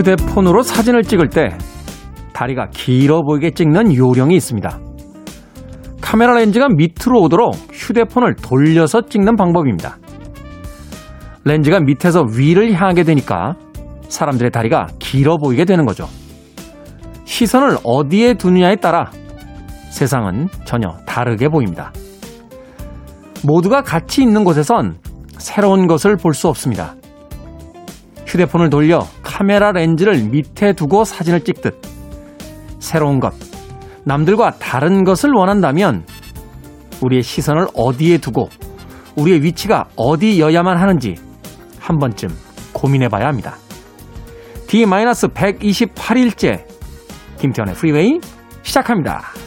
휴대폰으로 사진을 찍을 때 다리가 길어 보이게 찍는 요령이 있습니다. 카메라 렌즈가 밑으로 오도록 휴대폰을 돌려서 찍는 방법입니다. 렌즈가 밑에서 위를 향하게 되니까 사람들의 다리가 길어 보이게 되는 거죠. 시선을 어디에 두느냐에 따라 세상은 전혀 다르게 보입니다. 모두가 같이 있는 곳에선 새로운 것을 볼 수 없습니다. 휴대폰을 돌려 카메라 렌즈를 밑에 두고 사진을 찍듯 새로운 것, 남들과 다른 것을 원한다면 우리의 시선을 어디에 두고 우리의 위치가 어디여야만 하는지 한 번쯤 고민해 봐야 합니다. D-128일째 김태현의 프리웨이 시작합니다.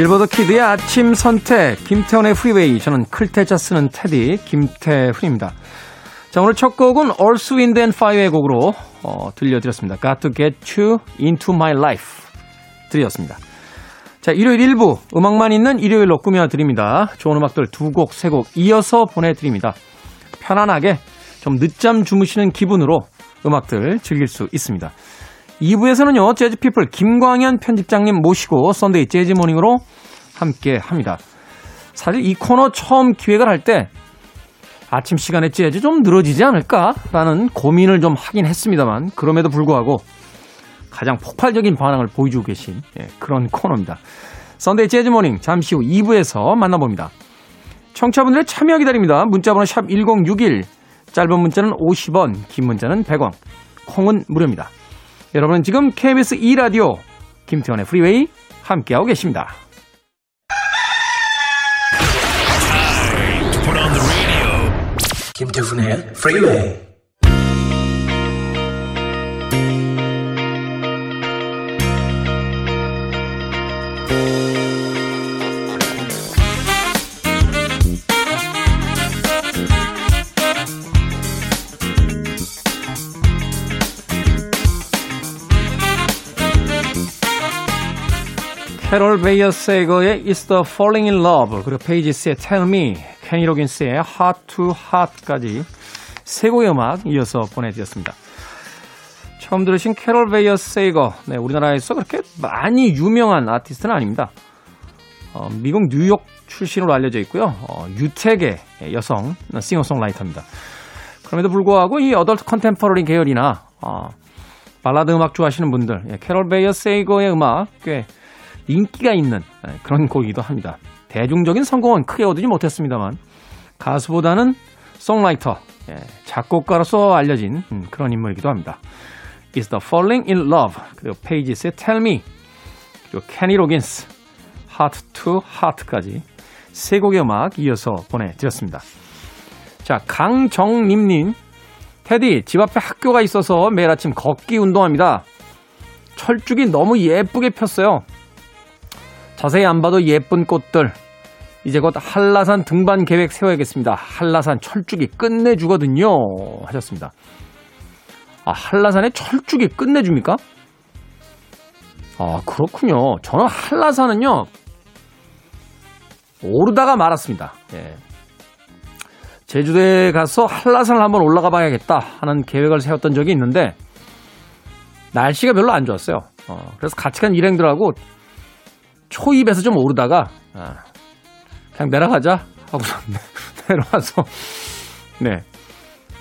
빌보드 키드의 아침 선택 김태훈의 프리웨이 저는 클 태자 쓰는 테디 김태훈입니다. 자 오늘 첫 곡은 Earth, Wind and Fire의 곡으로 어, 들려드렸습니다. Got to get you into my life 드렸습니다. 자 일요일 일부 음악만 있는 일요일로 꾸며드립니다. 좋은 음악들 두 곡, 세 곡 이어서 보내드립니다. 편안하게 좀 늦잠 주무시는 기분으로 음악들 즐길 수 있습니다. 2부에서는요, Jazz People 김광현 편집장님 모시고 Sunday Jazz Morning으로 함께 합니다. 사실 이 코너 처음 기획을 할 때 아침 시간에 재즈 좀 늘어지지 않을까라는 고민을 좀 하긴 했습니다만 그럼에도 불구하고 가장 폭발적인 반응을 보여주고 계신 예, 그런 코너입니다. Sunday Jazz Morning 잠시 후 2부에서 만나봅니다. 청취자분들의 참여 기다립니다. 문자번호 샵 1061, 짧은 문자는 50원, 긴 문자는 100원, 콩은 무료입니다. 여러분은 지금 KBS 2라디오 김태훈의 프리웨이 함께하고 계십니다. 김태훈의 프리웨이 캐롤 베이어 세거의 It's the Falling in Love 그리고 페이지스의 Tell Me, 케니 로긴스의 Heart to Heart까지 세 곡의 음악 이어서 보내드렸습니다. 처음 들으신 캐롤 베이어 세이거, 네, 우리나라에서 그렇게 많이 유명한 아티스트는 아닙니다. 어, 미국 뉴욕 출신으로 알려져 있고요. 어, 유태계 여성 싱어송라이터입니다. 그럼에도 불구하고 이 adult contemporary 계열이나 어, 발라드 음악 좋아하시는 분들, 예, 캐롤 베이어 세이거의 음악 꽤 인기가 있는 예, 그런 곡이기도 합니다. 대중적인 성공은 크게 얻지 못했습니다만 가수보다는 songwriter, 예, 작곡가로서 알려진 음, 그런 인물이기도 합니다. It's the Falling in Love 그리고 페이지스의 Tell Me 그리고 케니 로긴스 Heart to Heart까지 세 곡의 음악 이어서 보내드렸습니다. 자 강정림님 테디 집 앞에 학교가 있어서 매일 아침 걷기 운동합니다. 철쭉이 너무 예쁘게 폈어요. 자세히 안 봐도 예쁜 꽃들. 이제 곧 한라산 등반 계획 세워야겠습니다. 한라산 철쭉이 끝내주거든요. 하셨습니다. 아, 한라산에 철쭉이 끝내줍니까? 아, 그렇군요. 저는 한라산은요, 오르다가 말았습니다. 예. 제주도에 가서 한라산을 한번 올라가 봐야겠다 하는 계획을 세웠던 적이 있는데, 날씨가 별로 안 좋았어요. 어, 그래서 같이 간 일행들하고 초입에서 좀 오르다가 아, 그냥 내려가자 하고 내려와서 네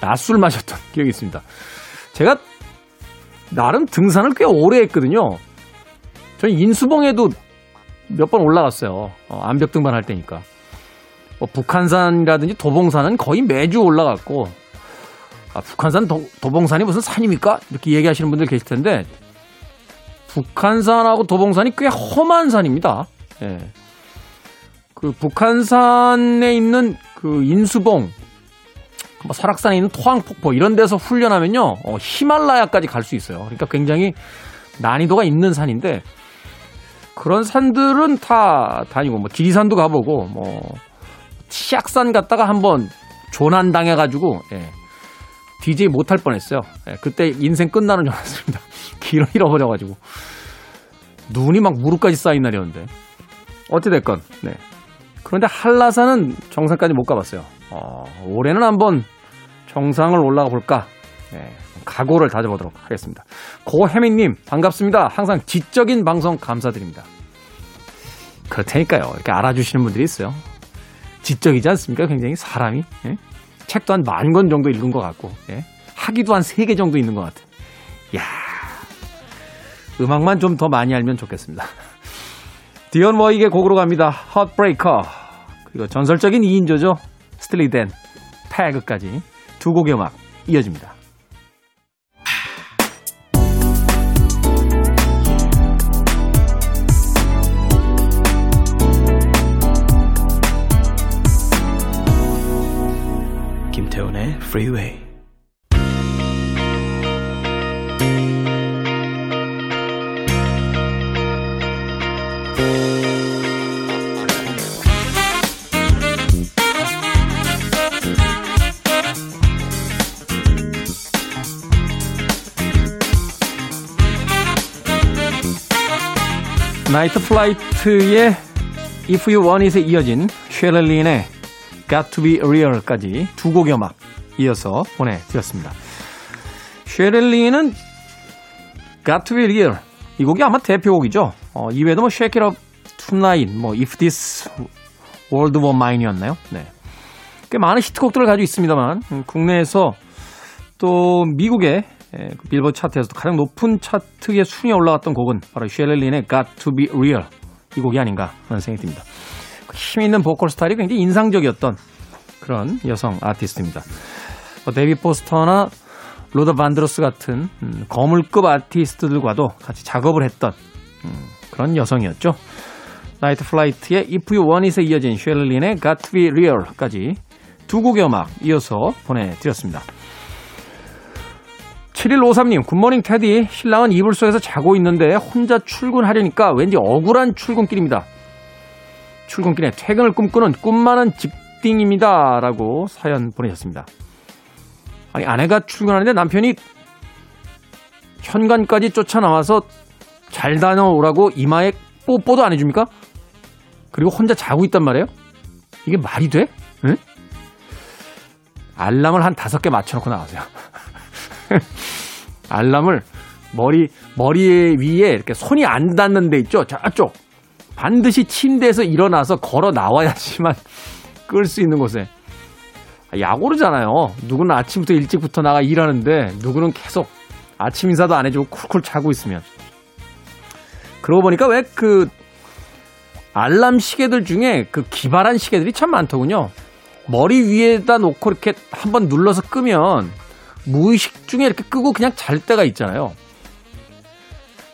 낮술 마셨던 기억이 있습니다. 제가 나름 등산을 꽤 오래 했거든요. 저는 인수봉에도 몇 번 올라갔어요. 어, 암벽 등반할 때니까. 뭐 북한산이라든지 도봉산은 거의 매주 올라갔고 아, 북한산 도, 도봉산이 무슨 산입니까? 이렇게 얘기하시는 분들 계실 텐데 북한산하고 도봉산이 꽤 험한 산입니다. 예. 그 북한산에 있는 그 인수봉, 뭐 설악산에 있는 토항폭포 이런 데서 훈련하면요 어, 히말라야까지 갈 수 있어요. 그러니까 굉장히 난이도가 있는 산인데 그런 산들은 다 다니고 뭐 지리산도 가보고 뭐 치악산 갔다가 한번 조난 당해가지고, 예, DJ 못할 뻔했어요. 예, 그때 인생 끝나는 줄 알았습니다. 길을 잃어버려가지고. 눈이 막 무릎까지 쌓인 날이었는데. 어찌됐건, 네. 그런데 한라산은 정상까지 못 가봤어요. 어, 올해는 한번 정상을 올라가 볼까? 네, 각오를 다져보도록 하겠습니다. 고혜민님, 반갑습니다. 항상 지적인 방송 감사드립니다. 그렇다니까요. 이렇게 알아주시는 분들이 있어요. 지적이지 않습니까? 굉장히 사람이. 예? 책도 한 만 권 정도 읽은 것 같고, 예? 학위도 한 세 개 정도 있는 것 같아요. 야 음악만 좀 더 많이 알면 좋겠습니다. 디언 워익의 곡으로 갑니다. 헛브레이커. 그리고 전설적인 2인조죠. 스틸리덴, 패그까지 두 곡의 음악 이어집니다. Freeway. 나이트 플라이트의 If You Want It에 이어진 쉐릴 린의 Got to Be Real까지 두 곡의 음악 이어서 보내드렸습니다. 쉐릴 린은 Got to Be Real 이 곡이 아마 대표곡이죠. 어, 이외에도 뭐 Shake It Up Tonight, 뭐 If This World Were Mine이었나요? 네. 꽤 많은 히트곡들을 가지고 있습니다만 음, 국내에서 또 미국의 예, 그 빌보드 차트에서도 가장 높은 차트의 순위에 올라갔던 곡은 바로 쉐릴 린의 Got to be Real 이 곡이 아닌가 하는 생각이 듭니다. 그힘 있는 보컬 스타일이 굉장히 인상적이었던 그런 여성 아티스트입니다. 뭐 데이빗 포스터나 루더 밴드로스 같은 음, 거물급 아티스트들과도 같이 작업을 했던 음, 그런 여성이었죠. 나이트 플라이트의 If You Want It에 이어진 쉐릴 린의 Got to be Real까지 두 곡의 음악 이어서 보내드렸습니다. 7153님, 굿모닝 테디. 신랑은 이불소에서 자고 있는데 혼자 출근하려니까 왠지 억울한 출근길입니다. 출근길에 퇴근을 꿈꾸는 꿈 많은 직딩입니다. 라고 사연 보내셨습니다. 아니, 아내가 출근하는데 남편이 현관까지 쫓아나와서 잘 다녀오라고 이마에 뽀뽀도 안 해줍니까? 그리고 혼자 자고 있단 말이에요? 이게 말이 돼? 응? 알람을 한 다섯 개 맞춰놓고 나가세요. 알람을 머리, 머리 위에 이렇게 손이 안 닿는 데 있죠? 저쪽. 반드시 침대에서 일어나서 걸어 나와야지만 끌 수 있는 곳에. 야구르잖아요. 누구는 아침부터 일찍부터 나가 일하는데 누구는 계속 아침 인사도 안 해주고 쿨쿨 자고 있으면. 그러고 보니까 왜 그 알람 시계들 중에 그 기발한 시계들이 참 많더군요. 머리 위에다 놓고 이렇게 한번 눌러서 끄면 무의식 중에 이렇게 끄고 그냥 잘 때가 있잖아요.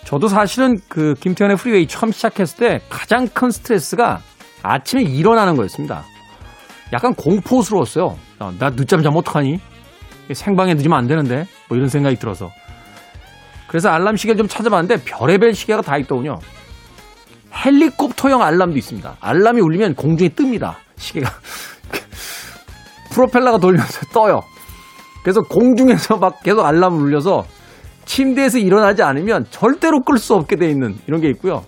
저도 사실은 그 김태현의 프리웨이 처음 시작했을 때 가장 큰 스트레스가 아침에 일어나는 거였습니다. 약간 공포스러웠어요. 어, 나 늦잠 자면 어떡하니? 생방에 늦으면 안 되는데? 뭐 이런 생각이 들어서. 그래서 알람 시계를 좀 찾아봤는데 별의별 시계가 다 있더군요. 헬리콥터형 알람도 있습니다. 알람이 울리면 공중에 뜹니다. 시계가. 프로펠러가 돌면서 떠요. 그래서 공중에서 막 계속 알람을 울려서 침대에서 일어나지 않으면 절대로 끌 수 없게 돼 있는 이런 게 있고요.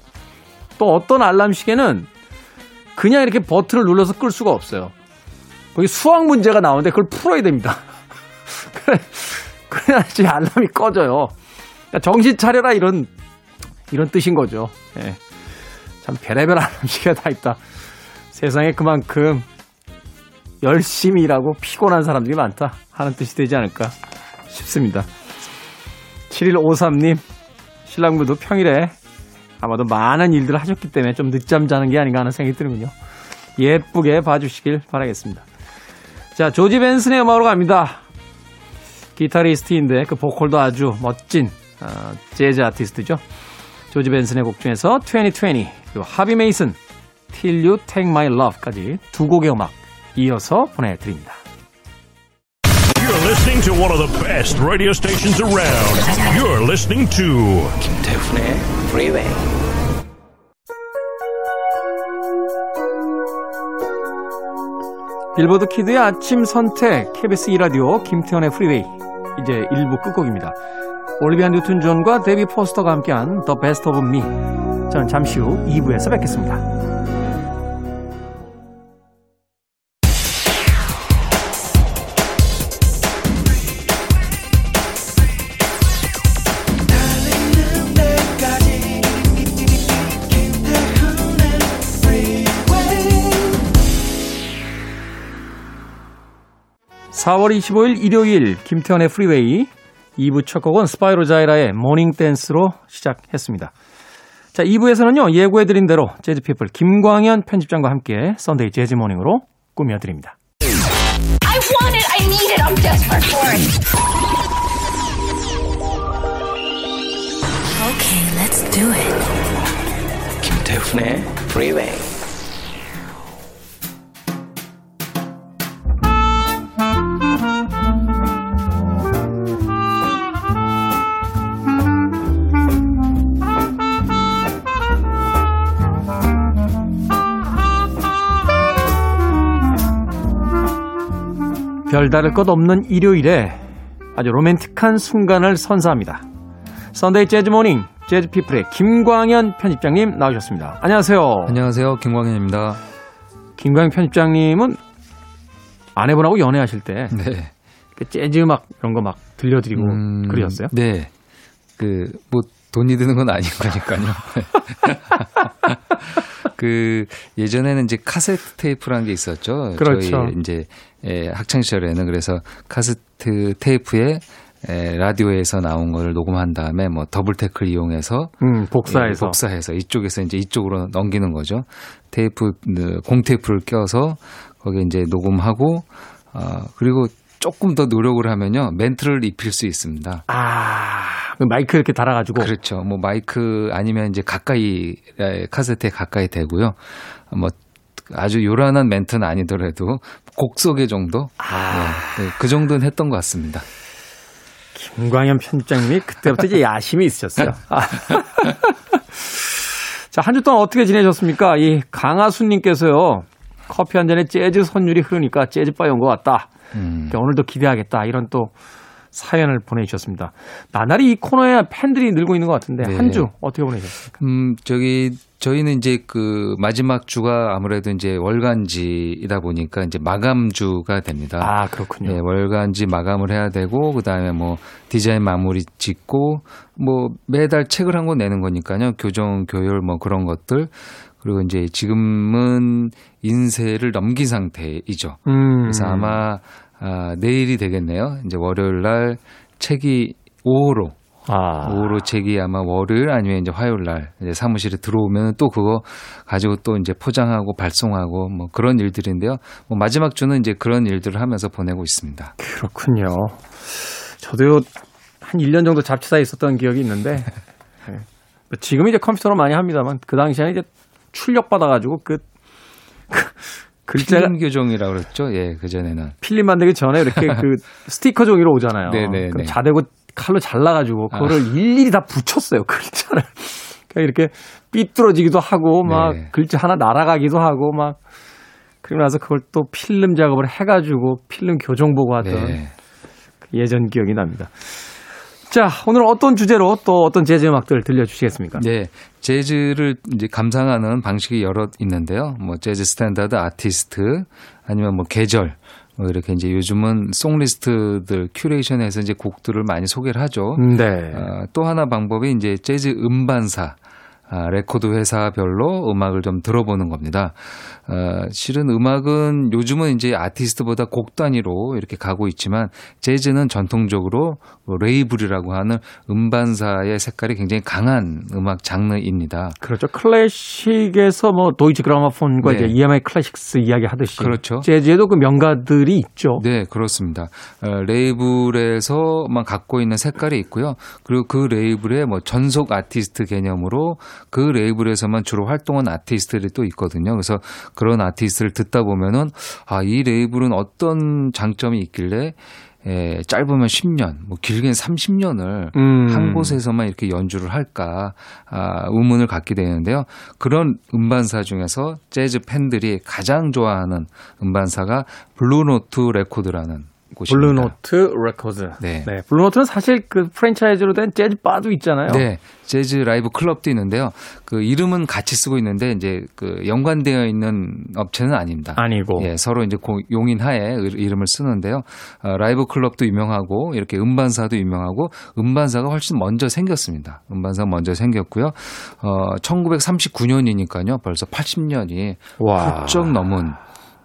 또 어떤 알람 시계는 그냥 이렇게 버튼을 눌러서 끌 수가 없어요. 거기 수학 문제가 나오는데 그걸 풀어야 됩니다. 그래, 그래야지 알람이 꺼져요. 그러니까 정신 차려라 이런 이런 뜻인 거죠. 예. 참 별의별 알람 시계가 다 있다. 세상에 그만큼 열심히 일하고 피곤한 사람들이 많다 하는 뜻이 되지 않을까 싶습니다. 7153님, 신랑분도 평일에 아마도 많은 일들을 하셨기 때문에 좀 늦잠 자는 게 아닌가 하는 생각이 드는군요. 예쁘게 봐주시길 바라겠습니다. 자, 조지 벤슨의 음악으로 갑니다. 기타리스트인데 그 보컬도 아주 멋진 어, 재즈 아티스트죠. 조지 벤슨의 곡 중에서 2020 그리고 하비 메이슨 Till You Take My Love까지 두 곡의 음악 이어서 보내드립니다. You're listening to one of the best radio stations around. You're listening to 김태훈의 Freeway. 빌보드 kid의 아침 선택 KBS 2라디오 김태훈의 프리웨이 이제 1부 끝곡입니다. 올리비아 뉴튼 존과 데이빗 포스터가 함께한 The Best of Me 저는 잠시 후 2부에서 뵙겠습니다. (4월 25일) 일요일 김태훈의 프리웨이 2부 첫 곡은 스파이로 자이라의 Morning Dance로 시작했습니다. 자, 2부에서는요, 예고해드린 대로 Jazz People 김광현 편집장과 함께 Sunday Jazz Morning으로 꾸며드립니다. I want it. I need it. I'm desperate for it. Okay, let's do it. 김태훈의 Freeway. 별다를 것 없는 일요일에 아주 로맨틱한 순간을 선사합니다. Sunday Jazz Morning Jazz People의 김광현 편집장님 나오셨습니다. 안녕하세요. 안녕하세요. 김광현입니다. 김광현 편집장님은 아내분하고 연애하실 때 네. 그 재즈 음악 이런 거 막 들려드리고 음, 그러셨어요? 네. 그, 뭐, 돈이 드는 건 아닌 거니까요. 그, 예전에는 이제 카세트 테이프라는 게 있었죠. 그렇죠. 저희 이제, 예, 학창 시절에는 그래서 카세트 테이프에 에, 라디오에서 나온 거를 녹음한 다음에 뭐 더블 데크를 이용해서 음, 예, 복사해서 복사해서 이쪽에서 이제 이쪽으로 넘기는 거죠. 테이프 그, 공테이프를 껴서 거기에 이제 녹음하고 어 그리고 조금 더 노력을 하면요 멘트를 입힐 수 있습니다. 아, 그 마이크 이렇게 달아가지고 그렇죠. 뭐 마이크 아니면 이제 가까이 에, 카세트에 가까이 대고요. 뭐 아주 요란한 멘트는 아니더라도 곡 소개 정도 네, 네, 그 정도는 했던 것 같습니다. 김광현 편집장님이 그때부터 이제 야심이 있으셨어요. 아. 자, 한 주 동안 어떻게 지내셨습니까? 이 강하수님께서요, 커피 한 잔에 재즈 선율이 흐르니까 재즈바에 온 것 같다. 음. 오늘도 기대하겠다. 이런 또 사연을 보내주셨습니다. 나날이 이 코너에 팬들이 늘고 있는 것 같은데, 네. 한주 어떻게 보내셨습니까? 음, 저기, 저희는 이제 그 마지막 주가 아무래도 이제 월간지이다 보니까 이제 마감주가 됩니다. 아, 그렇군요. 네, 월간지 마감을 해야 되고, 그 다음에 뭐 디자인 마무리 짓고, 뭐 매달 책을 한 권 내는 거니까요. 교정, 교열 뭐 그런 것들. 그리고 이제 지금은 인쇄를 넘긴 상태이죠. 음. 그래서 아마 아, 내일이 되겠네요. 이제 월요일 날 책이 5호로 아, 오후로 책이 아마 월요일 아니면 이제 화요일 날 이제 사무실에 들어오면 또 그거 가지고 또 이제 포장하고 발송하고 뭐 그런 일들인데요. 뭐 마지막 주는 이제 그런 일들을 하면서 보내고 있습니다. 그렇군요. 저도 한 1년 정도 잡지사에 있었던 기억이 있는데, 네. 뭐 지금 이제 컴퓨터로 많이 합니다만, 그 당시에는 이제 출력 받아가지고 그, 그 글자가 필름 교정이라고 그랬죠. 예, 그 전에는. 필름 만들기 전에 이렇게 그 스티커 종이로 오잖아요. 네네네. 그럼 자대고 칼로 잘라가지고 그거를 일일이 다 붙였어요 글자를. 그러니까 이렇게 삐뚤어지기도 하고 막 네. 글자 하나 날아가기도 하고 막 그리고 나서 그걸 또 필름 작업을 해가지고 필름 교정 보고 하던 네. 그 예전 기억이 납니다. 자 오늘 어떤 주제로 또 어떤 재즈 음악들 들려주시겠습니까? 네, 재즈를 이제 감상하는 방식이 여러 있는데요. 뭐 재즈 스탠다드 아티스트 아니면 뭐 계절 뭐 이렇게 이제 요즘은 song list들 curation해서 이제 곡들을 많이 소개를 하죠. 네. 어, 또 하나 방법이 이제 재즈 음반사 아, 레코드 회사별로 음악을 좀 들어보는 겁니다. 어, 실은 음악은 요즘은 이제 아티스트보다 곡 단위로 이렇게 가고 있지만 재즈는 전통적으로 뭐 레이블이라고 하는 음반사의 색깔이 굉장히 강한 음악 장르입니다. 그렇죠. 클래식에서 뭐 도이치 그라마폰과 네. 이제 EMI Classics 이야기 하듯이 그렇죠. 재즈에도 그 명가들이 있죠. 네, 그렇습니다. 어, 레이블에서만 갖고 있는 색깔이 있고요. 그리고 그 레이블의 뭐 전속 아티스트 개념으로 그 레이블에서만 주로 활동한 아티스트들이 또 있거든요. 그래서 그런 아티스트를 듣다 보면은 아, 이 레이블은 어떤 장점이 있길래 에, 짧으면 10년, 뭐 길게는 30년을 음. 한 곳에서만 이렇게 연주를 할까 아, 의문을 갖게 되는데요. 그런 음반사 중에서 재즈 팬들이 가장 좋아하는 음반사가 블루노트 레코드라는 곳입니다. 블루노트 레코드. 네. 블루노트는 사실 그 프랜차이즈로 된 재즈 바도 있잖아요. 네, 재즈 라이브 클럽도 있는데요. 그 이름은 같이 쓰고 있는데 이제 그 연관되어 있는 업체는 아닙니다. 아니고. 예, 서로 이제 고- 용인하에 의- 이름을 쓰는데요. 어, 라이브 클럽도 유명하고 이렇게 음반사도 유명하고 음반사가 훨씬 먼저 생겼습니다. 음반사가 먼저 생겼고요. 어, 1939년이니까요. 벌써 80년이 와. 훌쩍 넘은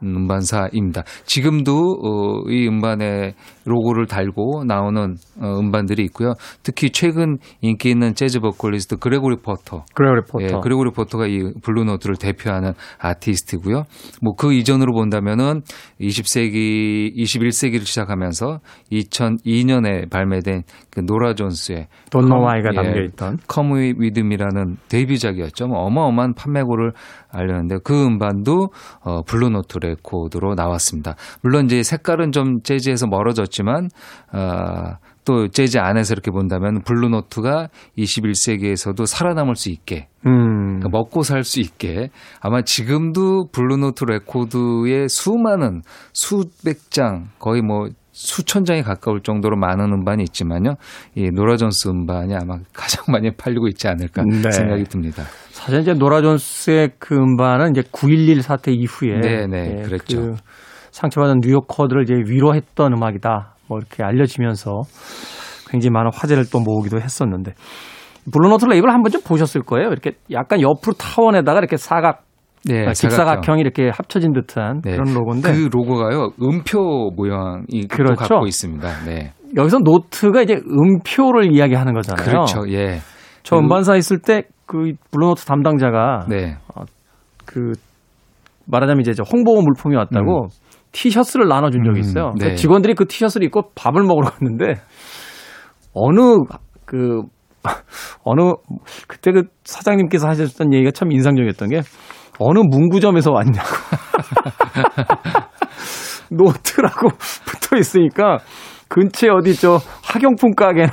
음반사입니다. 지금도 어, 이 음반에 로고를 달고 나오는 어, 음반들이 있고요. 특히 최근 인기 있는 재즈 보컬리스트 그레고리 포터 그레고리 포터. 예, 그레고리 포터가 이 블루노트를 대표하는 아티스트고요. 뭐 그 이전으로 본다면은 20세기, 21세기를 시작하면서 2002년에 발매된 그 노라 존스의 Don't Know Come- Why가 예, 담겨 있던. Come Away With Me이라는 데뷔작이었죠. 뭐 어마어마한 판매고를 올렸는데 그 음반도 어, 블루노트 레코드로 나왔습니다. 물론 이제 색깔은 좀 재즈에서 멀어졌지만 어, 또 재즈 안에서 이렇게 본다면 블루노트가 21세기에서도 살아남을 수 있게 음. 그러니까 먹고 살 수 있게 아마 지금도 블루노트 레코드의 수많은 수백 장 거의 뭐 수천 장에 가까울 정도로 많은 음반이 있지만요. 이 노라 존스 음반이 아마 가장 많이 팔리고 있지 않을까 네. 생각이 듭니다. 사실 이제 노라 존스의 그 음반은 이제 9.11 사태 이후에 네, 네, 예, 그랬죠. 그 상처받은 뉴요커들을 이제 위로했던 음악이다. 뭐 이렇게 알려지면서 굉장히 많은 화제를 또 모으기도 했었는데 블루노트 레이블 한 번쯤 보셨을 거예요. 이렇게 약간 옆으로 타원에다가 이렇게 사각 네, 아, 직사각형 이 이렇게 합쳐진 듯한 네. 그런 로고인데 그 로고가요. 음표 모양이 또 그렇죠. 갖고 있습니다. 네. 여기서 노트가 이제 음표를 이야기하는 거잖아요. 그렇죠. 예. 저 그- 음반사 있을 때 그 블루노트 담당자가 네. 그 말하자면 이제 저 홍보 물품이 왔다고 티셔츠를 나눠준 적이 있어요. 음, 네. 직원들이 그 티셔츠를 입고 밥을 먹으러 갔는데 어느 그 어느 그때 그 사장님께서 하셨던 얘기가 참 인상적이었던 게 어느 문구점에서 왔냐고 노트라고 붙어 있으니까 근처에 어디 저 학용품 가게나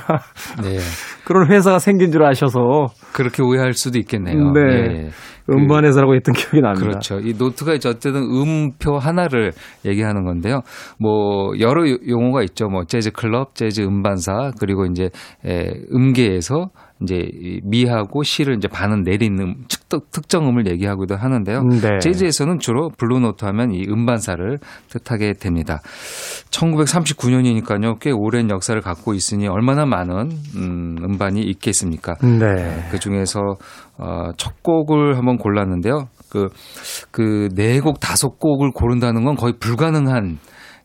네. 그런 회사가 생긴 줄 아셔서 그렇게 오해할 수도 있겠네요. 네. 예. 그- 음반회사라고 했던 기억이 납니다. 그렇죠. 이 노트가 이제 어쨌든 음표 하나를 얘기하는 건데요. 뭐 여러 요- 용어가 있죠. 뭐 재즈 클럽, 재즈 음반사 그리고 이제 에, 음계에서 이제 이 미하고 시를 이제 반은 내리는 특- 특정 음을 얘기하기도 하는데요. 네. 재즈에서는 주로 블루노트 하면 이 음반사를 뜻하게 됩니다. 1939년이니까요. 꽤 오랜 역사를 갖고 있으니 얼마나 많은 음, 음반이 있겠습니까? 네. 그 중에서 어, 첫 곡을 한번 골랐는데요. 그, 그, 네 곡, 다섯 곡을 고른다는 건 거의 불가능한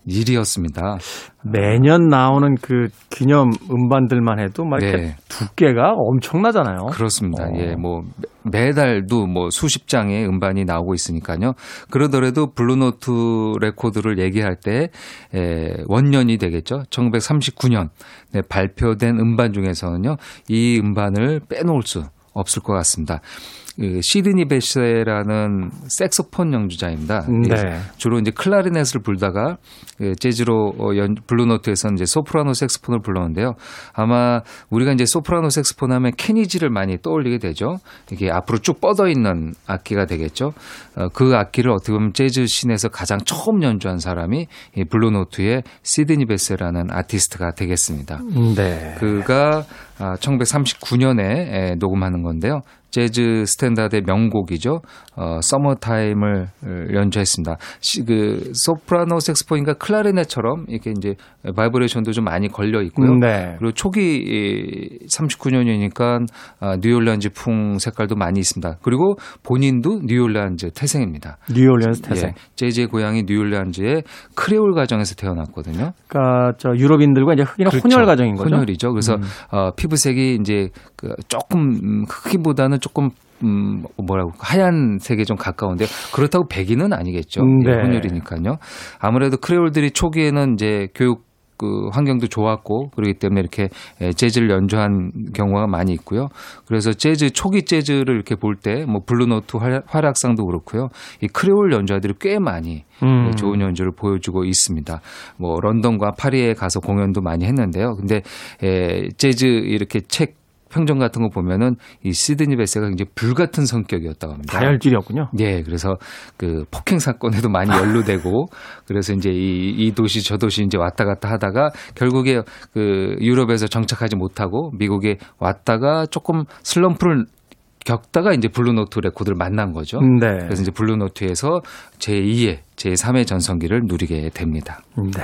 일이었습니다. 매년 나오는 그 기념 음반들만 해도 막 이렇게 네. 두께가 엄청나잖아요. 그렇습니다. 어. 예, 뭐, 매- 매달도 뭐 수십 장의 음반이 나오고 있으니까요. 그러더라도 블루노트 레코드를 얘기할 때, 에, 원년이 되겠죠. 1939년 네, 발표된 음반 중에서는요, 이 음반을 빼놓을 수 없을 것 같습니다. 그 시드니 베세라는 색소폰 연주자입니다. 네. 예, 주로 이제 클라리넷을 불다가 그 재즈로 어, 연, 블루노트에서는 이제 소프라노 색소폰을 불었는데요. 아마 우리가 이제 소프라노 색소폰 하면 케니지를 많이 떠올리게 되죠. 이게 앞으로 쭉 뻗어 있는 악기가 되겠죠. 어, 그 악기를 어떻게 보면 재즈 scene에서 가장 처음 연주한 사람이 이 블루노트의 시드니 베세라는 아티스트가 되겠습니다. 네. 그가 1939년에 녹음하는 건데요. 재즈 스탠다드의 명곡이죠. 어, Summertime을 연주했습니다. 시, 그 소프라노 색소폰인가 클라리넷처럼 이렇게 이제 바이브레이션도 좀 많이 걸려 있고요. 네. 그리고 초기 39년이니까 아, 뉴올리언스 풍 색깔도 많이 있습니다. 그리고 본인도 뉴올리언스 태생입니다. 뉴올리언스 태생. 예, 재즈의 고향이 뉴올리언스의 크레올 가정에서 태어났거든요. 그러니까 저 유럽인들과 이제 흑인의 그렇죠. 혼혈 가정인 거죠. 혼혈이죠. 그래서 어, 피부색이 이제 그 조금 음, 흑인보다는 조금 음, 뭐라고 하얀 색에 좀 가까운데 그렇다고 백인은 아니겠죠. 음, 예, 네. 혼혈이니까요. 아무래도 크레올들이 초기에는 이제 교육 그 환경도 좋았고 그렇기 때문에 이렇게 예, 재즈를 연주한 경우가 많이 있고요. 그래서 재즈 초기 재즈를 이렇게 볼 때 뭐 블루노트 활- 활약상도 그렇고요. 이 크레올 연주자들이 꽤 많이 음. 예, 좋은 연주를 보여주고 있습니다. 뭐 런던과 파리에 가서 공연도 많이 했는데요. 근데 에, 재즈 이렇게 책 평전 같은 거 보면은 이 시드니 베세가 굉장히 불같은 성격이었다고 합니다. 다혈질이었군요. 예, 그래서 그 폭행 사건에도 많이 연루되고 그래서 이제 이, 이 도시 저 도시 이제 왔다 갔다 하다가 결국에 그 유럽에서 정착하지 못하고 미국에 왔다가 조금 슬럼프를 겪다가 이제 블루노트 레코드를 만난 거죠. 네. 그래서 이제 블루노트에서 제2의 제3의 전성기를 누리게 됩니다. 네.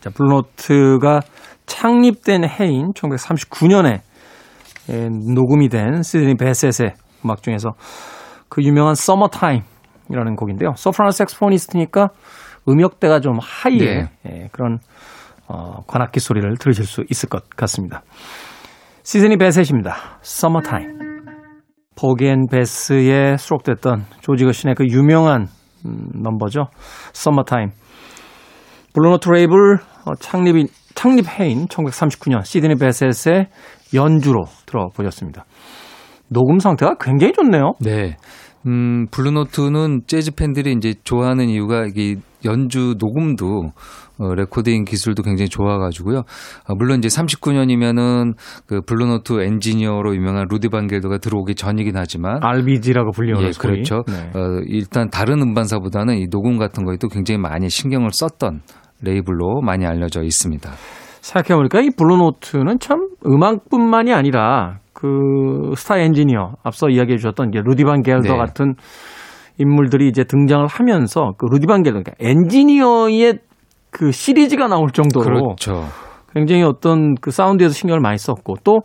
자, 블루노트가 창립된 해인 1939년에 예, 녹음이 된 시드니 베셋의 음악 중에서 그 유명한 Summertime이라는 곡인데요. 소프라노 saxophonist니까 음역대가 좀 high에 네. 예, 그런 어, 관악기 소리를 들으실 수 있을 것 같습니다. 시드니 베셋입니다. Summertime. and Bess에 수록됐던 조지 거신의 그 유명한 음, 넘버죠. 서머타임. 블루노트 레이블 어, 창립인 창립 해인 1939년 시드니 베셋의 연주로 들어보셨습니다. 녹음 상태가 굉장히 좋네요. 네. 음, 블루노트는 재즈 팬들이 이제 좋아하는 이유가 이 연주 녹음도 어, 레코딩 기술도 굉장히 좋아가지고요. 어, 물론 이제 39년이면은 그 블루노트 엔지니어로 유명한 루디 반겔더가 들어오기 전이긴 하지만 RVG라고 불리는 예, 소리. 그렇죠. 네. 어, 일단 다른 음반사보다는 이 녹음 같은 거에도 굉장히 많이 신경을 썼던 레이블로 많이 알려져 있습니다. 생각해보니까 이 블루노트는 참 음악뿐만이 아니라 그 스타 엔지니어 앞서 이야기해 주셨던 이제 루디 반 겔더 네. 같은 인물들이 이제 등장을 하면서 그 루디 반 겔더 그러니까 엔지니어의 그 시리즈가 나올 정도로 그렇죠. 굉장히 어떤 그 사운드에서 신경을 많이 썼고 또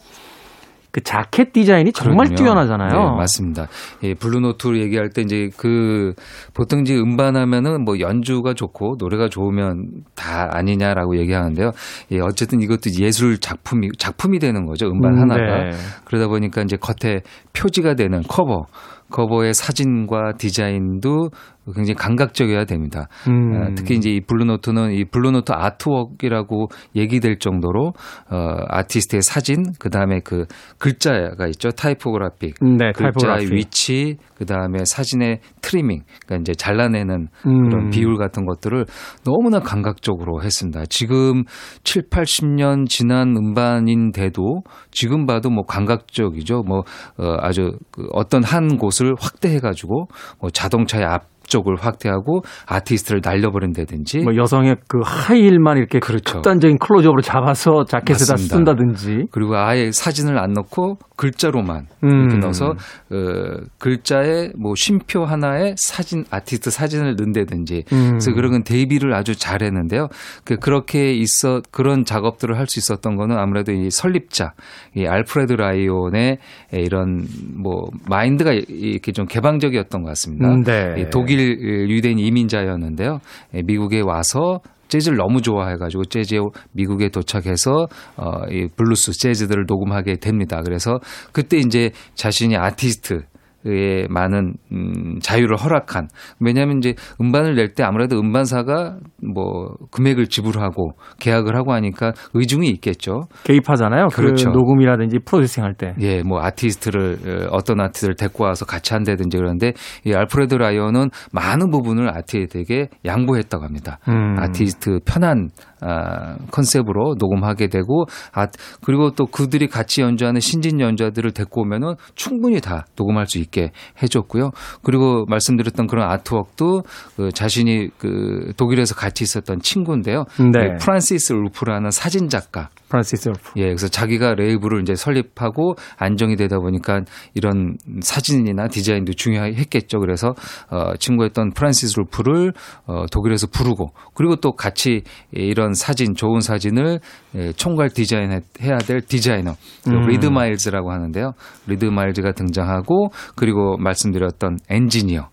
그 자켓 디자인이 정말 그럼요. 뛰어나잖아요. 네, 맞습니다. 예, 블루노트 얘기할 때 이제 그 보통 이제 음반하면은 뭐 연주가 좋고 노래가 좋으면 다 아니냐라고 얘기하는데요. 예, 어쨌든 이것도 예술 작품이 작품이 되는 거죠. 음반 음, 하나가. 네. 그러다 보니까 이제 겉에 표지가 되는 커버 커버의 사진과 디자인도 굉장히 감각적이어야 됩니다. 음. 어, 특히 이제 이 블루노트는 이 블루노트 artwork이라고 얘기될 정도로 어 아티스트의 사진 그 다음에 그 글자가 있죠. typographic. 네, 글자의. 위치 그 다음에 사진의 트리밍 그러니까 이제 잘라내는 음. 그런 비율 같은 것들을 너무나 감각적으로 했습니다. 지금 7, 80년 지난 음반인데도 지금 봐도 뭐 감각적이죠. 뭐 어, 아주 그 어떤 한 곳을 확대해 가지고 뭐 자동차의 앞 쪽을 확대하고 아티스트를 날려버린다든지 뭐 여성의 그 하이힐만 이렇게 그렇죠. 극단적인 클로즈업으로 잡아서 자켓에다 맞습니다. 쓴다든지. 그리고 아예 사진을 안 넣고 글자로만 음. 넣어서 어, 글자에 뭐 쉼표 하나에 사진 아티스트 사진을 넣는다든지 음. 그래서 그런 건 대비를 아주 잘했는데요. 그 그렇게 있어 그런 작업들을 할 수 있었던 거는 아무래도 이 설립자 이 알프레드 라이온의 이런 뭐 마인드가 이렇게 좀 개방적이었던 것 같습니다. 음, 네. 이 독일 유대인 이민자였는데요. 예, 미국에 와서 재즈를 너무 좋아해가지고 재즈에 미국에 도착해서 어, 이 블루스 재즈들을 녹음하게 됩니다. 그래서 그때 이제 자신이 아티스트 의 많은 음, 자유를 허락한 왜냐하면 이제 음반을 낼 때 아무래도 음반사가 뭐 금액을 지불하고 계약을 하고 하니까 의중이 있겠죠. 개입하잖아요. 그렇죠. 그 녹음이라든지 프로듀싱 할 때. 예, 뭐 아티스트를 어, 어떤 아티스트를 데리고 와서 같이 한다든지 그런데 이 알프레드 라이언은 많은 부분을 아티스트에게 양보했다고 합니다. 음. 아티스트 편한 아, 컨셉으로 녹음하게 되고 아 그리고 또 그들이 같이 연주하는 신진 연주자들을 데리고 오면은 충분히 다 녹음할 수 있게 해줬고요. 그리고 말씀드렸던 그런 artwork도 그 자신이 그 독일에서 같이 있었던 친구인데요. 네. 그 프란시스 울프라는 사진 작가 프란시스 울프. 예, 그래서 자기가 레이블을 이제 설립하고 안정이 되다 보니까 이런 사진이나 디자인도 중요했겠죠. 그래서 어 친구였던 프란시스 울프를 어 독일에서 부르고 그리고 또 같이 이런 사진 좋은 사진을 예, 총괄 디자인해야 될 디자이너 그 음. 리드 마일즈라고 하는데요. 리드 마일즈가 등장하고 그리고 말씀드렸던 엔지니어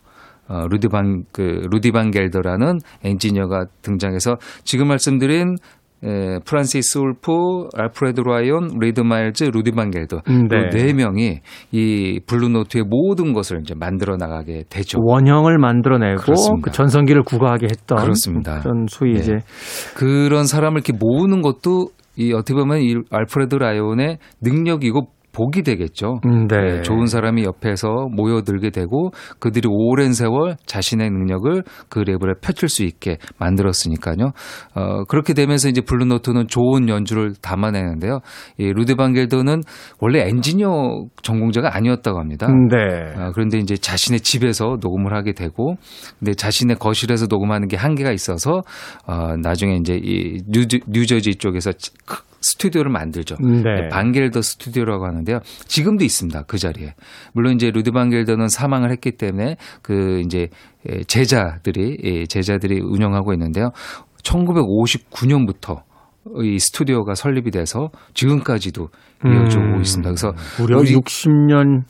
어, 루디 반, 그, 루디 반 겔더라는 엔지니어가 등장해서 지금 말씀드린 에, 프란시스 울프, 알프레드 라이온, 리드 마일즈, 루디 반겔더 음, 네. 네 명이 이 블루노트의 모든 것을 이제 만들어 나가게 되죠. 원형을 만들어내고 그렇습니다. 그 전성기를 구가하게 했던 그렇습니다. 그런 소위 네. 이제 그런 사람을 이렇게 모으는 것도 이 어떻게 보면 이 알프레드 라이온의 능력이고 복이 되겠죠. 음, 네. 네, 좋은 사람이 옆에서 모여들게 되고 그들이 오랜 세월 자신의 능력을 그 레이블에 펼칠 수 있게 만들었으니까요. 어, 그렇게 되면서 이제 블루노트는 좋은 연주를 담아내는데요. 이 루드 반겔더는 원래 엔지니어 전공자가 아니었다고 합니다. 음, 네. 아, 그런데 이제 자신의 집에서 녹음을 하게 되고, 근데 자신의 거실에서 녹음하는 게 한계가 있어서, 어, 나중에 이제 이 뉴저, 뉴저지 쪽에서 크- 스튜디오를 만들죠. 네. 반겔더 스튜디오라고 하는데요. 지금도 있습니다. 그 자리에. 물론 이제 루드 반겔더는 사망을 했기 때문에 그 이제 예, 제자들이 예, 제자들이 운영하고 있는데요. 1959년부터 이 스튜디오가 설립이 돼서 지금까지도 이어지고 음. 있습니다. 그래서 무려 우리- 60년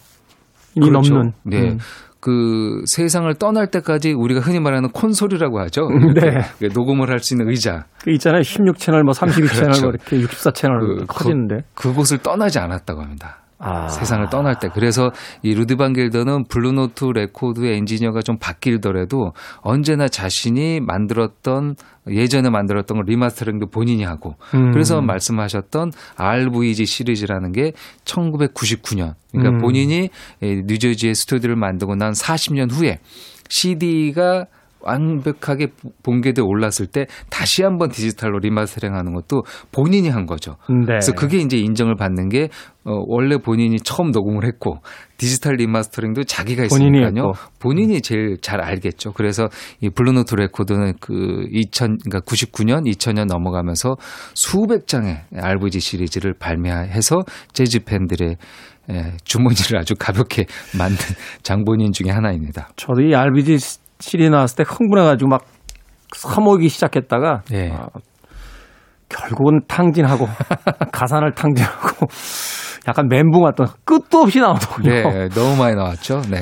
이 그렇죠. 넘는 네. 음. 그 세상을 떠날 때까지 우리가 흔히 말하는 콘솔이라고 하죠. 네. 녹음을 할 수 있는 의자. 그 있잖아요. 16채널 뭐 32채널 그렇죠. 뭐 이렇게 64채널 그, 커지는데. 그, 그곳을 떠나지 않았다고 합니다. 아. 세상을 떠날 때. 그래서 이 루드 반겔더는 블루노트 레코드의 엔지니어가 좀 바뀌더라도 언제나 자신이 만들었던 예전에 만들었던 걸 remastering도 본인이 하고 음. 그래서 말씀하셨던 RVG 시리즈라는 게 1999년 그러니까 음. 본인이 에, 뉴저지의 스튜디오를 만들고 난 40년 후에 CD가 완벽하게 본궤도에 올랐을 때 다시 한번 디지털로 remastering하는 것도 본인이 한 거죠. 네. 그래서 그게 이제 인정을 받는 게 어, 원래 본인이 처음 녹음을 했고 디지털 remastering도 자기가 했으니까요. 본인이, 제일 잘 알겠죠. 그래서 이 블루노트 레코드는 그 2000, 그러니까 99년, 2000년 넘어가면서 수백 장의 RVG 시리즈를 발매해서 재즈 팬들의 예, 주머니를 아주 가볍게 만든 장본인 중의 하나입니다. 저도 이 RVG 7이 나왔을 때 흥분해가지고 막 사모이기 시작했다가 네. 아, 결국은 탕진하고 가산을 탕진하고 약간 멘붕 왔던 끝도 없이 나오더군요. 네, 너무 많이 나왔죠. 네.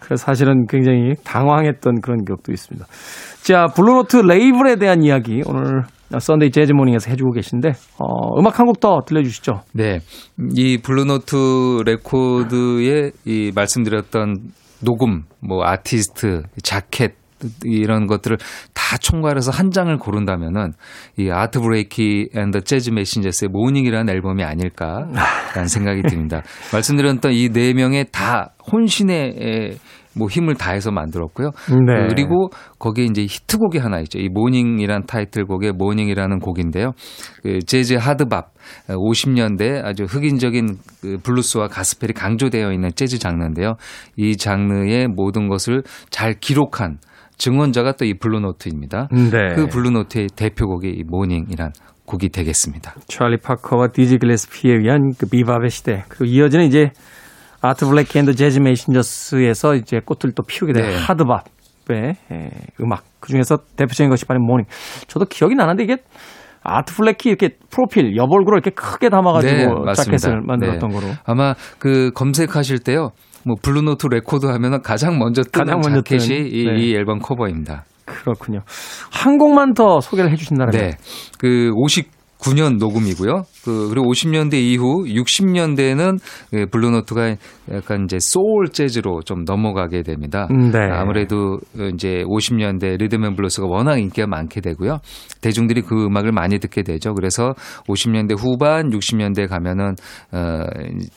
그래서 사실은 굉장히 당황했던 그런 기억도 있습니다. 자, 블루노트 레이블에 대한 이야기 오늘 Sunday Jazz Morning에서 해주고 계신데 어, 음악 한 곡 더 들려주시죠. 네, 음, 이 블루노트 레코드에 이 말씀드렸던 녹음, 뭐 아티스트, 자켓 이런 것들을 다 총괄해서 한 장을 고른다면은 이 Art Blakey and the Jazz Messengers의 Moanin'이라는 앨범이 아닐까라는 생각이 듭니다. 말씀드렸던 이 네 명의 다 혼신의 뭐 힘을 다해서 만들었고요. 네. 그리고 거기에 이제 히트곡이 하나 있죠. 이 Moanin'이란 타이틀곡의 Moanin'이라는 곡인데요. 그 재즈 하드밥 50년대 아주 흑인적인 그 블루스와 가스펠이 강조되어 있는 재즈 장르인데요. 이 장르의 모든 것을 잘 기록한 증언자가 또 이 블루노트입니다. 네. 그 블루노트의 대표곡이 이 Moanin'이란 곡이 되겠습니다. 찰리 파커와 디지 길레스피에 의한 그 비밥의 시대 그리고 이어지는 이제 아트 블레이키 and the 재즈 메신저스에서 이제 꽃을 또 피우게 된 네. 하드밥의 예, 음악 그 중에서 대표적인 것이 바로 Moanin'. 저도 기억이 나는데 이게 아트 블레이키 이렇게 프로필 옆 얼굴을 이렇게 크게 담아가지고 네. 자켓을 만들었던 네. 걸로. 아마 그 검색하실 때요. 뭐 블루노트 레코드 하면은 가장 먼저 뜨는 가장 먼저 자켓이 뜨는, 이, 네. 이 앨범 커버입니다. 그렇군요. 한 곡만 더 소개를 해주신다면. 네. 그 59년 녹음이고요. 그 그리고 50년대 이후 60년대에는 그 블루노트가 약간 이제 소울 재즈로 좀 넘어가게 됩니다. 음, 네. 아무래도 이제 50년대 리듬앤 블루스가 워낙 인기가 많게 되고요. 대중들이 그 음악을 많이 듣게 되죠. 그래서 50년대 후반, 60년대 가면은 어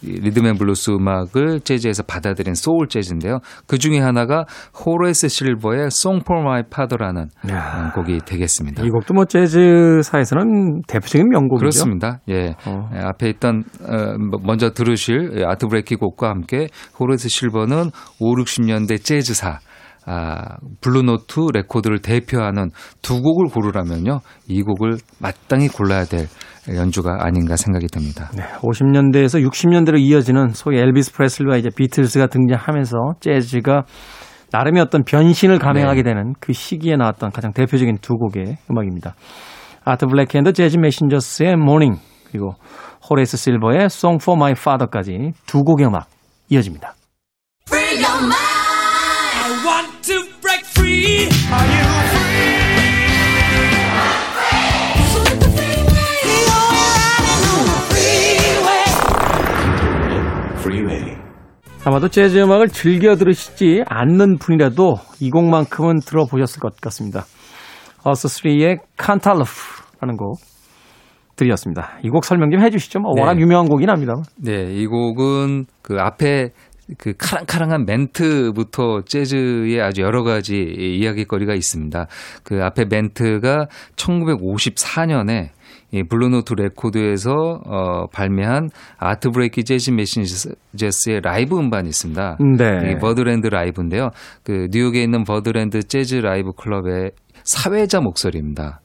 리듬앤 블루스 음악을 재즈에서 받아들인 소울 재즈인데요. 그 중에 하나가 호레스 실버의 Song for My Father라는 야. 곡이 되겠습니다. 이 곡도 뭐 재즈사에서는 대표적 인 명곡이죠. 그렇습니다. 예. 어. 예, 앞에 있던 어, 뭐, 먼저 들으실 아트 브레이키 곡과 함께 호레스 실버는 5, 60년대 재즈사 아, 블루노트 레코드를 대표하는 두 곡을 고르라면요. 이 곡을 마땅히 골라야 될 연주가 아닌가 생각이 듭니다. 네, 50년대에서 60년대로 이어지는 소위 엘비스 프레슬리와 이제 비틀스가 등장하면서 재즈가 나름의 어떤 변신을 감행하게 네. 되는 그 시기에 나왔던 가장 대표적인 두 곡의 음악입니다. 아트 블레이키 and the 재즈 메신저스의 Moanin' 그리고 호레이스 실버의 Song for My Father까지 두 곡의 음악 이어집니다. 아마도 재즈 음악을 즐겨 들으시지 않는 분이라도 이 곡만큼은 들어보셨을 것 같습니다. Us3의 Cantaloop라는 곡 들으셨습니다. 이 곡 설명 좀 해주시죠. 뭐 워낙 네. 유명한 곡이긴 합니다. 네, 이 곡은 그 앞에 그 카랑카랑한 멘트부터 재즈의 아주 여러 가지 이야기거리가 있습니다. 그 앞에 멘트가 1954년에 이 블루노트 레코드에서 어, 발매한 아트 브레이키 재즈 메신저스의 라이브 음반이 있습니다. 네. 버드랜드 라이브인데요. 그 뉴욕에 있는 버드랜드 재즈 라이브 클럽의 사회자 목소리입니다.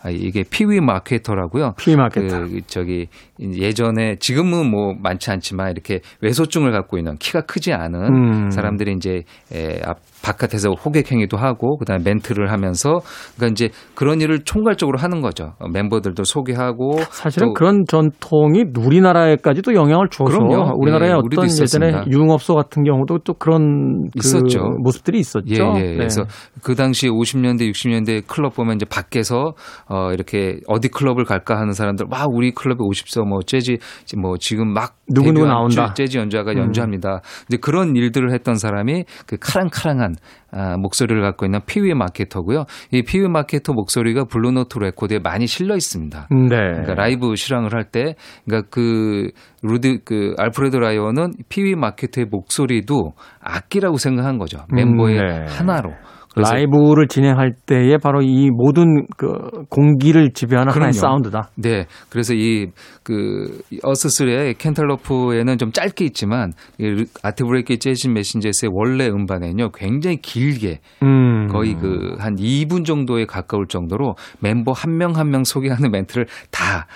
아, 이게 피위 마케트라고요. 피위 마케트. 그 저기 예전에 지금은 뭐 많지 않지만 이렇게 왜소증을 갖고 있는 키가 크지 않은 음. 사람들이 이제 에, 앞 바깥에서 호객 행위도 하고 그다음에 멘트를 하면서 그러니까 이제 그런 일을 총괄적으로 하는 거죠. 어, 멤버들도 소개하고 사실은 또 그런 전통이 우리나라에까지도 영향을 주어서 그럼요. 우리나라의 예, 어떤. 예전에 유흥업소 같은 경우도 또 그런 그 있었죠. 모습들이 있었죠. 예, 예. 네. 그래서 그 당시 50년대, 60년대 클럽 보면 이제 밖에서 어 이렇게 어디 클럽을 갈까 하는 사람들 와 우리 클럽에 오십시오. 뭐 재즈 뭐 지금 막 누구누구 나온다. 음. 재- 재즈 연주자가 연주합니다. 이제 그런 일들을 했던 사람이 그 카랑카랑한 아, 목소리를 갖고 있는 피위 마케트고요. 이 피위 마케트 목소리가 블루노트 레코드에 많이 실려 있습니다. 네. 그러니까 라이브 실황을 할 때, 그러니까 그 루드 그 알프레드 라이언은 피위 마케트의 목소리도 악기라고 생각한 거죠. 멤버의 음, 네. 하나로. 라이브를 진행할 때에 바로 이 모든 그 공기를 지배하는 하나의 그럼요. 사운드다. 네, 그래서 이 그 어스스의 켄탈러프에는 좀 짧게 있지만 이 아트 브레이크 재즈 메신저스의 원래 음반에는요 굉장히 길게 음. 거의 그 한 2분 정도에 가까울 정도로 멤버 한명 한 명 소개하는 멘트를 다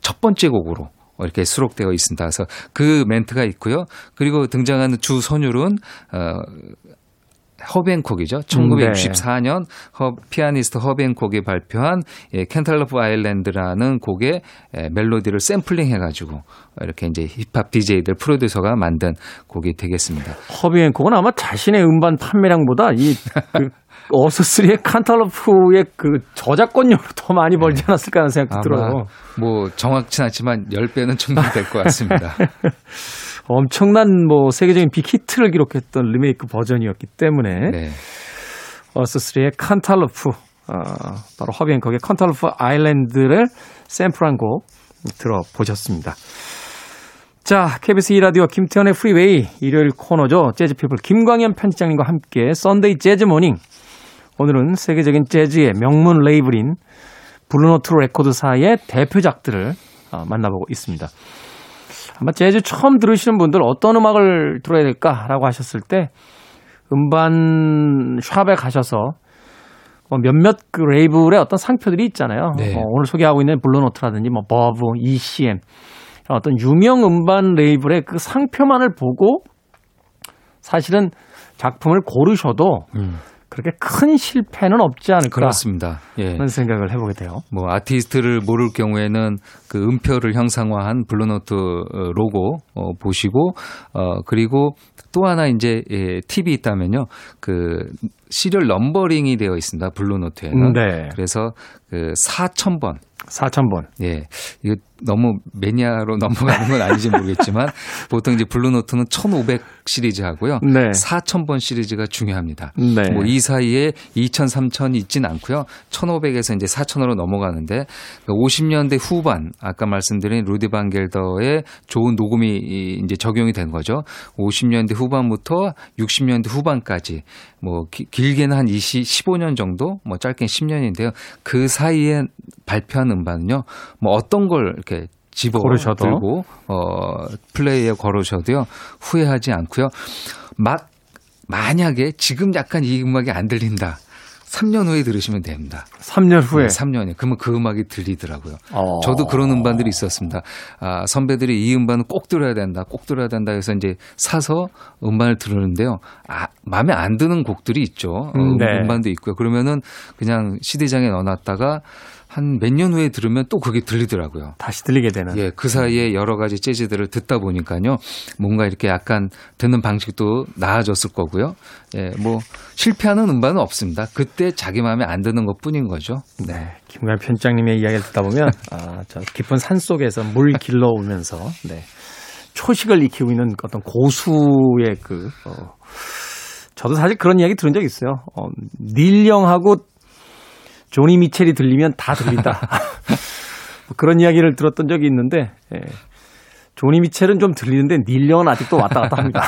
첫 번째 곡으로 이렇게 수록되어 있습니다. 그래서 그 멘트가 있고요. 그리고 등장하는 주 선율은 어 허벤콕이죠. 1964년 허, 피아니스트 허벤콕이 발표한 예, 켄탈러프 아일랜드라는 곡의 예, 멜로디를 샘플링 해가지고 이렇게 이제 힙합 DJ들 프로듀서가 만든 곡이 되겠습니다. 허비 앤콕은 아마 자신의 음반 판매량보다 이 그 어스스리의 칸탈로프의 그 저작권료로 더 많이 벌지 않았을까 하는 생각도 들어요. 뭐 정확치는 않지만 10배는 충분히 될 것 같습니다. 엄청난 뭐 세계적인 빅히트를 기록했던 리메이크 버전이었기 때문에 네. Us3의 Cantaloop 어, 바로 허비 행콕의 Cantaloupe Island를 sample한 곡 들어보셨습니다. 자, KBS 2라디오 김태훈의 프리웨이 일요일 코너죠. 재즈피플 김광현 편집장님과 함께 Sunday Jazz Morning 오늘은 세계적인 재즈의 명문 레이블인 블루노트 레코드사의 대표작들을 어, 만나보고 있습니다. 아마 재즈 처음 들으시는 분들 어떤 음악을 들어야 될까라고 하셨을 때 음반 샵에 가셔서 뭐 몇몇 그 레이블의 어떤 상표들이 있잖아요. 네. 뭐 오늘 소개하고 있는 블루노트라든지 뭐 버브, ECM 어떤 유명 음반 레이블의 그 상표만을 보고 사실은 작품을 고르셔도 그렇게 큰 실패는 없지 않을까 그렇습니다. 예. 하는 생각을 해보게 돼요. 뭐 아티스트를 모를 경우에는 그 음표를 형상화한 블루노트 어, 로고 어, 보시고 어 그리고 또 하나 이제 예, 팁이 있다면요. 그 serial numbering이 되어 있습니다. 블루노트에는. 네. 그래서 그 4,000번 4,000번. 예. 이거 너무 매니아로 넘어가는 건 아닌지 모르겠지만 보통 이제 블루노트는 1500 시리즈 하고요. 네. 4000번 시리즈가 중요합니다. 네. 뭐이 사이에 2000, 3000이 있진 않고요. 1500에서 이제 4000으로 넘어가는데 50년대 후반 아까 말씀드린 루디 반 겔더의 좋은 녹음이 이- 이제 적용이 된 거죠. 50년대 후반부터 60년대 후반까지 뭐 기- 길게는 한 20, 15년 정도, 뭐 짧게는 10년인데요. 그 사이에 발표한 음반은요. 뭐 어떤 걸 이렇게 집어 고르셔도. 들고 어 플레이에 걸으셔도요. 후회하지 않고요. 막 만약에 지금 약간 이 음악이 안 들린다. 3년 후에 들으시면 됩니다. 3년 후에. 네, 3년이요. 그러면 그 음악이 들리더라고요. 어. 저도 그런 음반들이 있었습니다. 아, 선배들이 이 음반은 꼭 들어야 된다, 꼭 들어야 된다 해서 이제 사서 음반을 들었는데요. 아, 마음에 안 드는 곡들이 있죠. 어, 음, 네. 음반도 있고요. 그러면은 그냥 CD장에 넣어놨다가 한 몇 년 후에 들으면 또 그게 들리더라고요. 다시 들리게 되는. 예, 그 사이에 여러 가지 재즈들을 듣다 보니까요. 뭔가 이렇게 약간 듣는 방식도 나아졌을 거고요. 예, 뭐 실패하는 음반은 없습니다. 그때 자기 마음에 안 드는 것 뿐인 거죠. 네. 김관 편장님의 이야기를 듣다 보면 아, 저 깊은 산 속에서 물 길러 오면서 네. 초식을 익히고 있는 어떤 고수의 그, 어, 저도 사실 그런 이야기 들은 적 있어요. 어, 닐 영하고 조니 미첼이 들리면 다 들린다. 뭐 그런 이야기를 들었던 적이 있는데, 예. 조니 미첼은 좀 들리는데 닐 영은 아직도 왔다 갔다 합니다.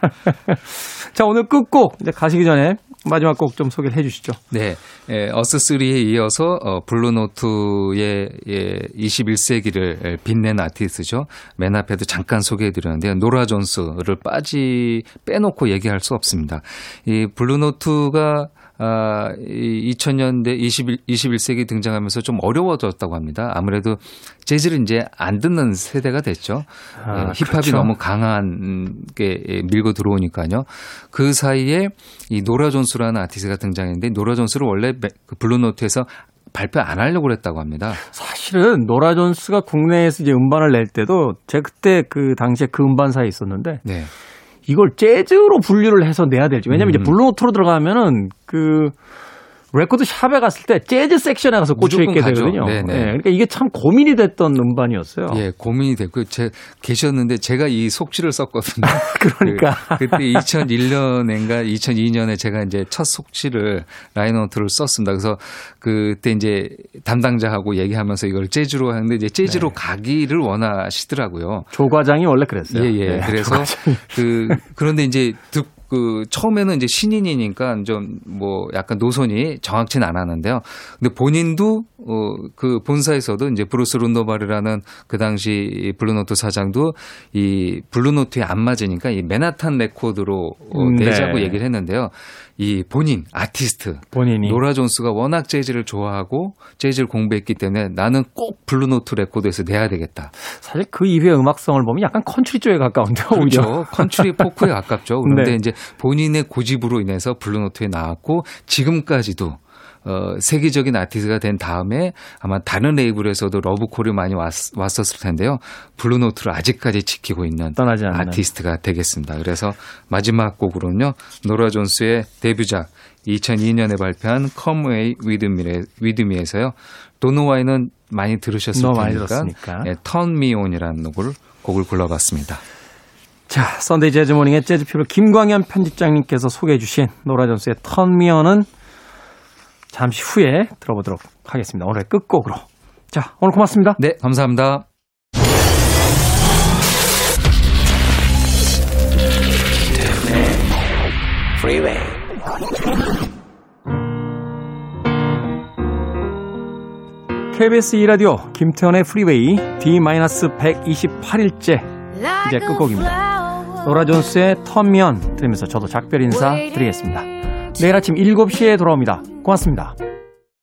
자, 오늘 끝곡 이제 가시기 전에 마지막 곡 좀 소개를 해 주시죠. 네, 예, 어스3에 이어서 어, 블루노트의 예, 21세기를 빛낸 아티스트죠. 맨 앞에도 잠깐 소개해 드렸는데요. 노라 존스를 빠지 빼놓고 얘기할 수 없습니다. 이 블루노트가 아, 이 2000년대 21, 21세기 등장하면서 좀 어려워졌다고 합니다. 아무래도 재즈를 이제 안 듣는 세대가 됐죠. 아, 예, 힙합이 그렇죠. 너무 강한 게 밀고 들어오니까요. 그 사이에 이 노라 존스라는 아티스트가 등장했는데 노라 존스를 원래 매- 그 블루노트에서 발표 안 하려고 그랬다고 합니다. 사실은 노라 존스가 국내에서 이제 음반을 낼 때도 제가 그때 그 당시에 그 음반사에 있었는데 네. 이걸 재즈로 분류를 해서 내야 될지. 왜냐면 음. 이제 블루노트로 들어가면은 그 레코드 샵에 갔을 때 재즈 섹션에 가서 꽂혀 있게 가죠. 되거든요. 네네. 예, 그러니까 이게 참 고민이 됐던 음반이었어요. 예, 고민이 됐고 제 계셨는데 제가 이 속지를 썼거든요. 그러니까. 그, 때 2001년인가 2002년에 제가 이제 첫 속지를 liner note를 썼습니다. 그래서 그때 이제 담당자하고 얘기하면서 이걸 재즈로 하는데 이제 재즈로 네. 가기를 원하시더라고요. 조 과장이 원래 그랬어요. 예, 예. 네, 그래서 그 그런데 이제 듣, 그 처음에는 이제 신인이니까 좀 뭐 약간 노선이 정확치는 않았는데요. 근데 본인도 어 그 본사에서도 이제 브루스 룬드발이라는 그 당시 블루노트 사장도 이 블루노트에 안 맞으니까 이 맨하탄 레코드로 어, 음, 네. 내자고 얘기를 했는데요. 이 본인 아티스트 본인이 노라 존스가 워낙 재즈를 좋아하고 재즈를 공부했기 때문에 나는 꼭 블루노트 레코드에서 내야 되겠다. 사실 그 이후의 음악성을 보면 약간 컨트리 쪽에 가까운데 오히려. 그렇죠. 컨트리 포크에 가깝죠. 그런데 네. 이제 본인의 고집으로 인해서 블루노트에 나왔고 지금까지도 어, 세계적인 아티스트가 된 다음에 아마 다른 레이블에서도 러브콜이 많이 왔, 왔었을 텐데요. 블루노트를 아직까지 지키고 있는 떠나지 않는. 아티스트가 되겠습니다. 그래서 마지막 곡으로는요. 노라 존스의 데뷔작 2002년에 발표한 Come Away With Me- With Me에서요. 도노와이는 많이 들으셨을 많이 테니까 들었으니까. 예, Turn Me On이라는 곡을, 곡을 골라봤습니다. 자, Sunday Jazz Morning의 재즈피플 김광현 편집장님께서 소개해 주신 노라 존스의 Turn Me On은 잠시 후에 들어보도록 하겠습니다. 오늘의 끝곡으로. 자, 오늘 고맙습니다. 네, 감사합니다. Freeway. KBS 2라디오 김태현의 Freeway D-128일째 이제 끝곡입니다. 노라 존스의 Turn Me On 들으면서 저도 작별 인사 드리겠습니다. 내일 아침 7시에 돌아옵니다. 고맙습니다.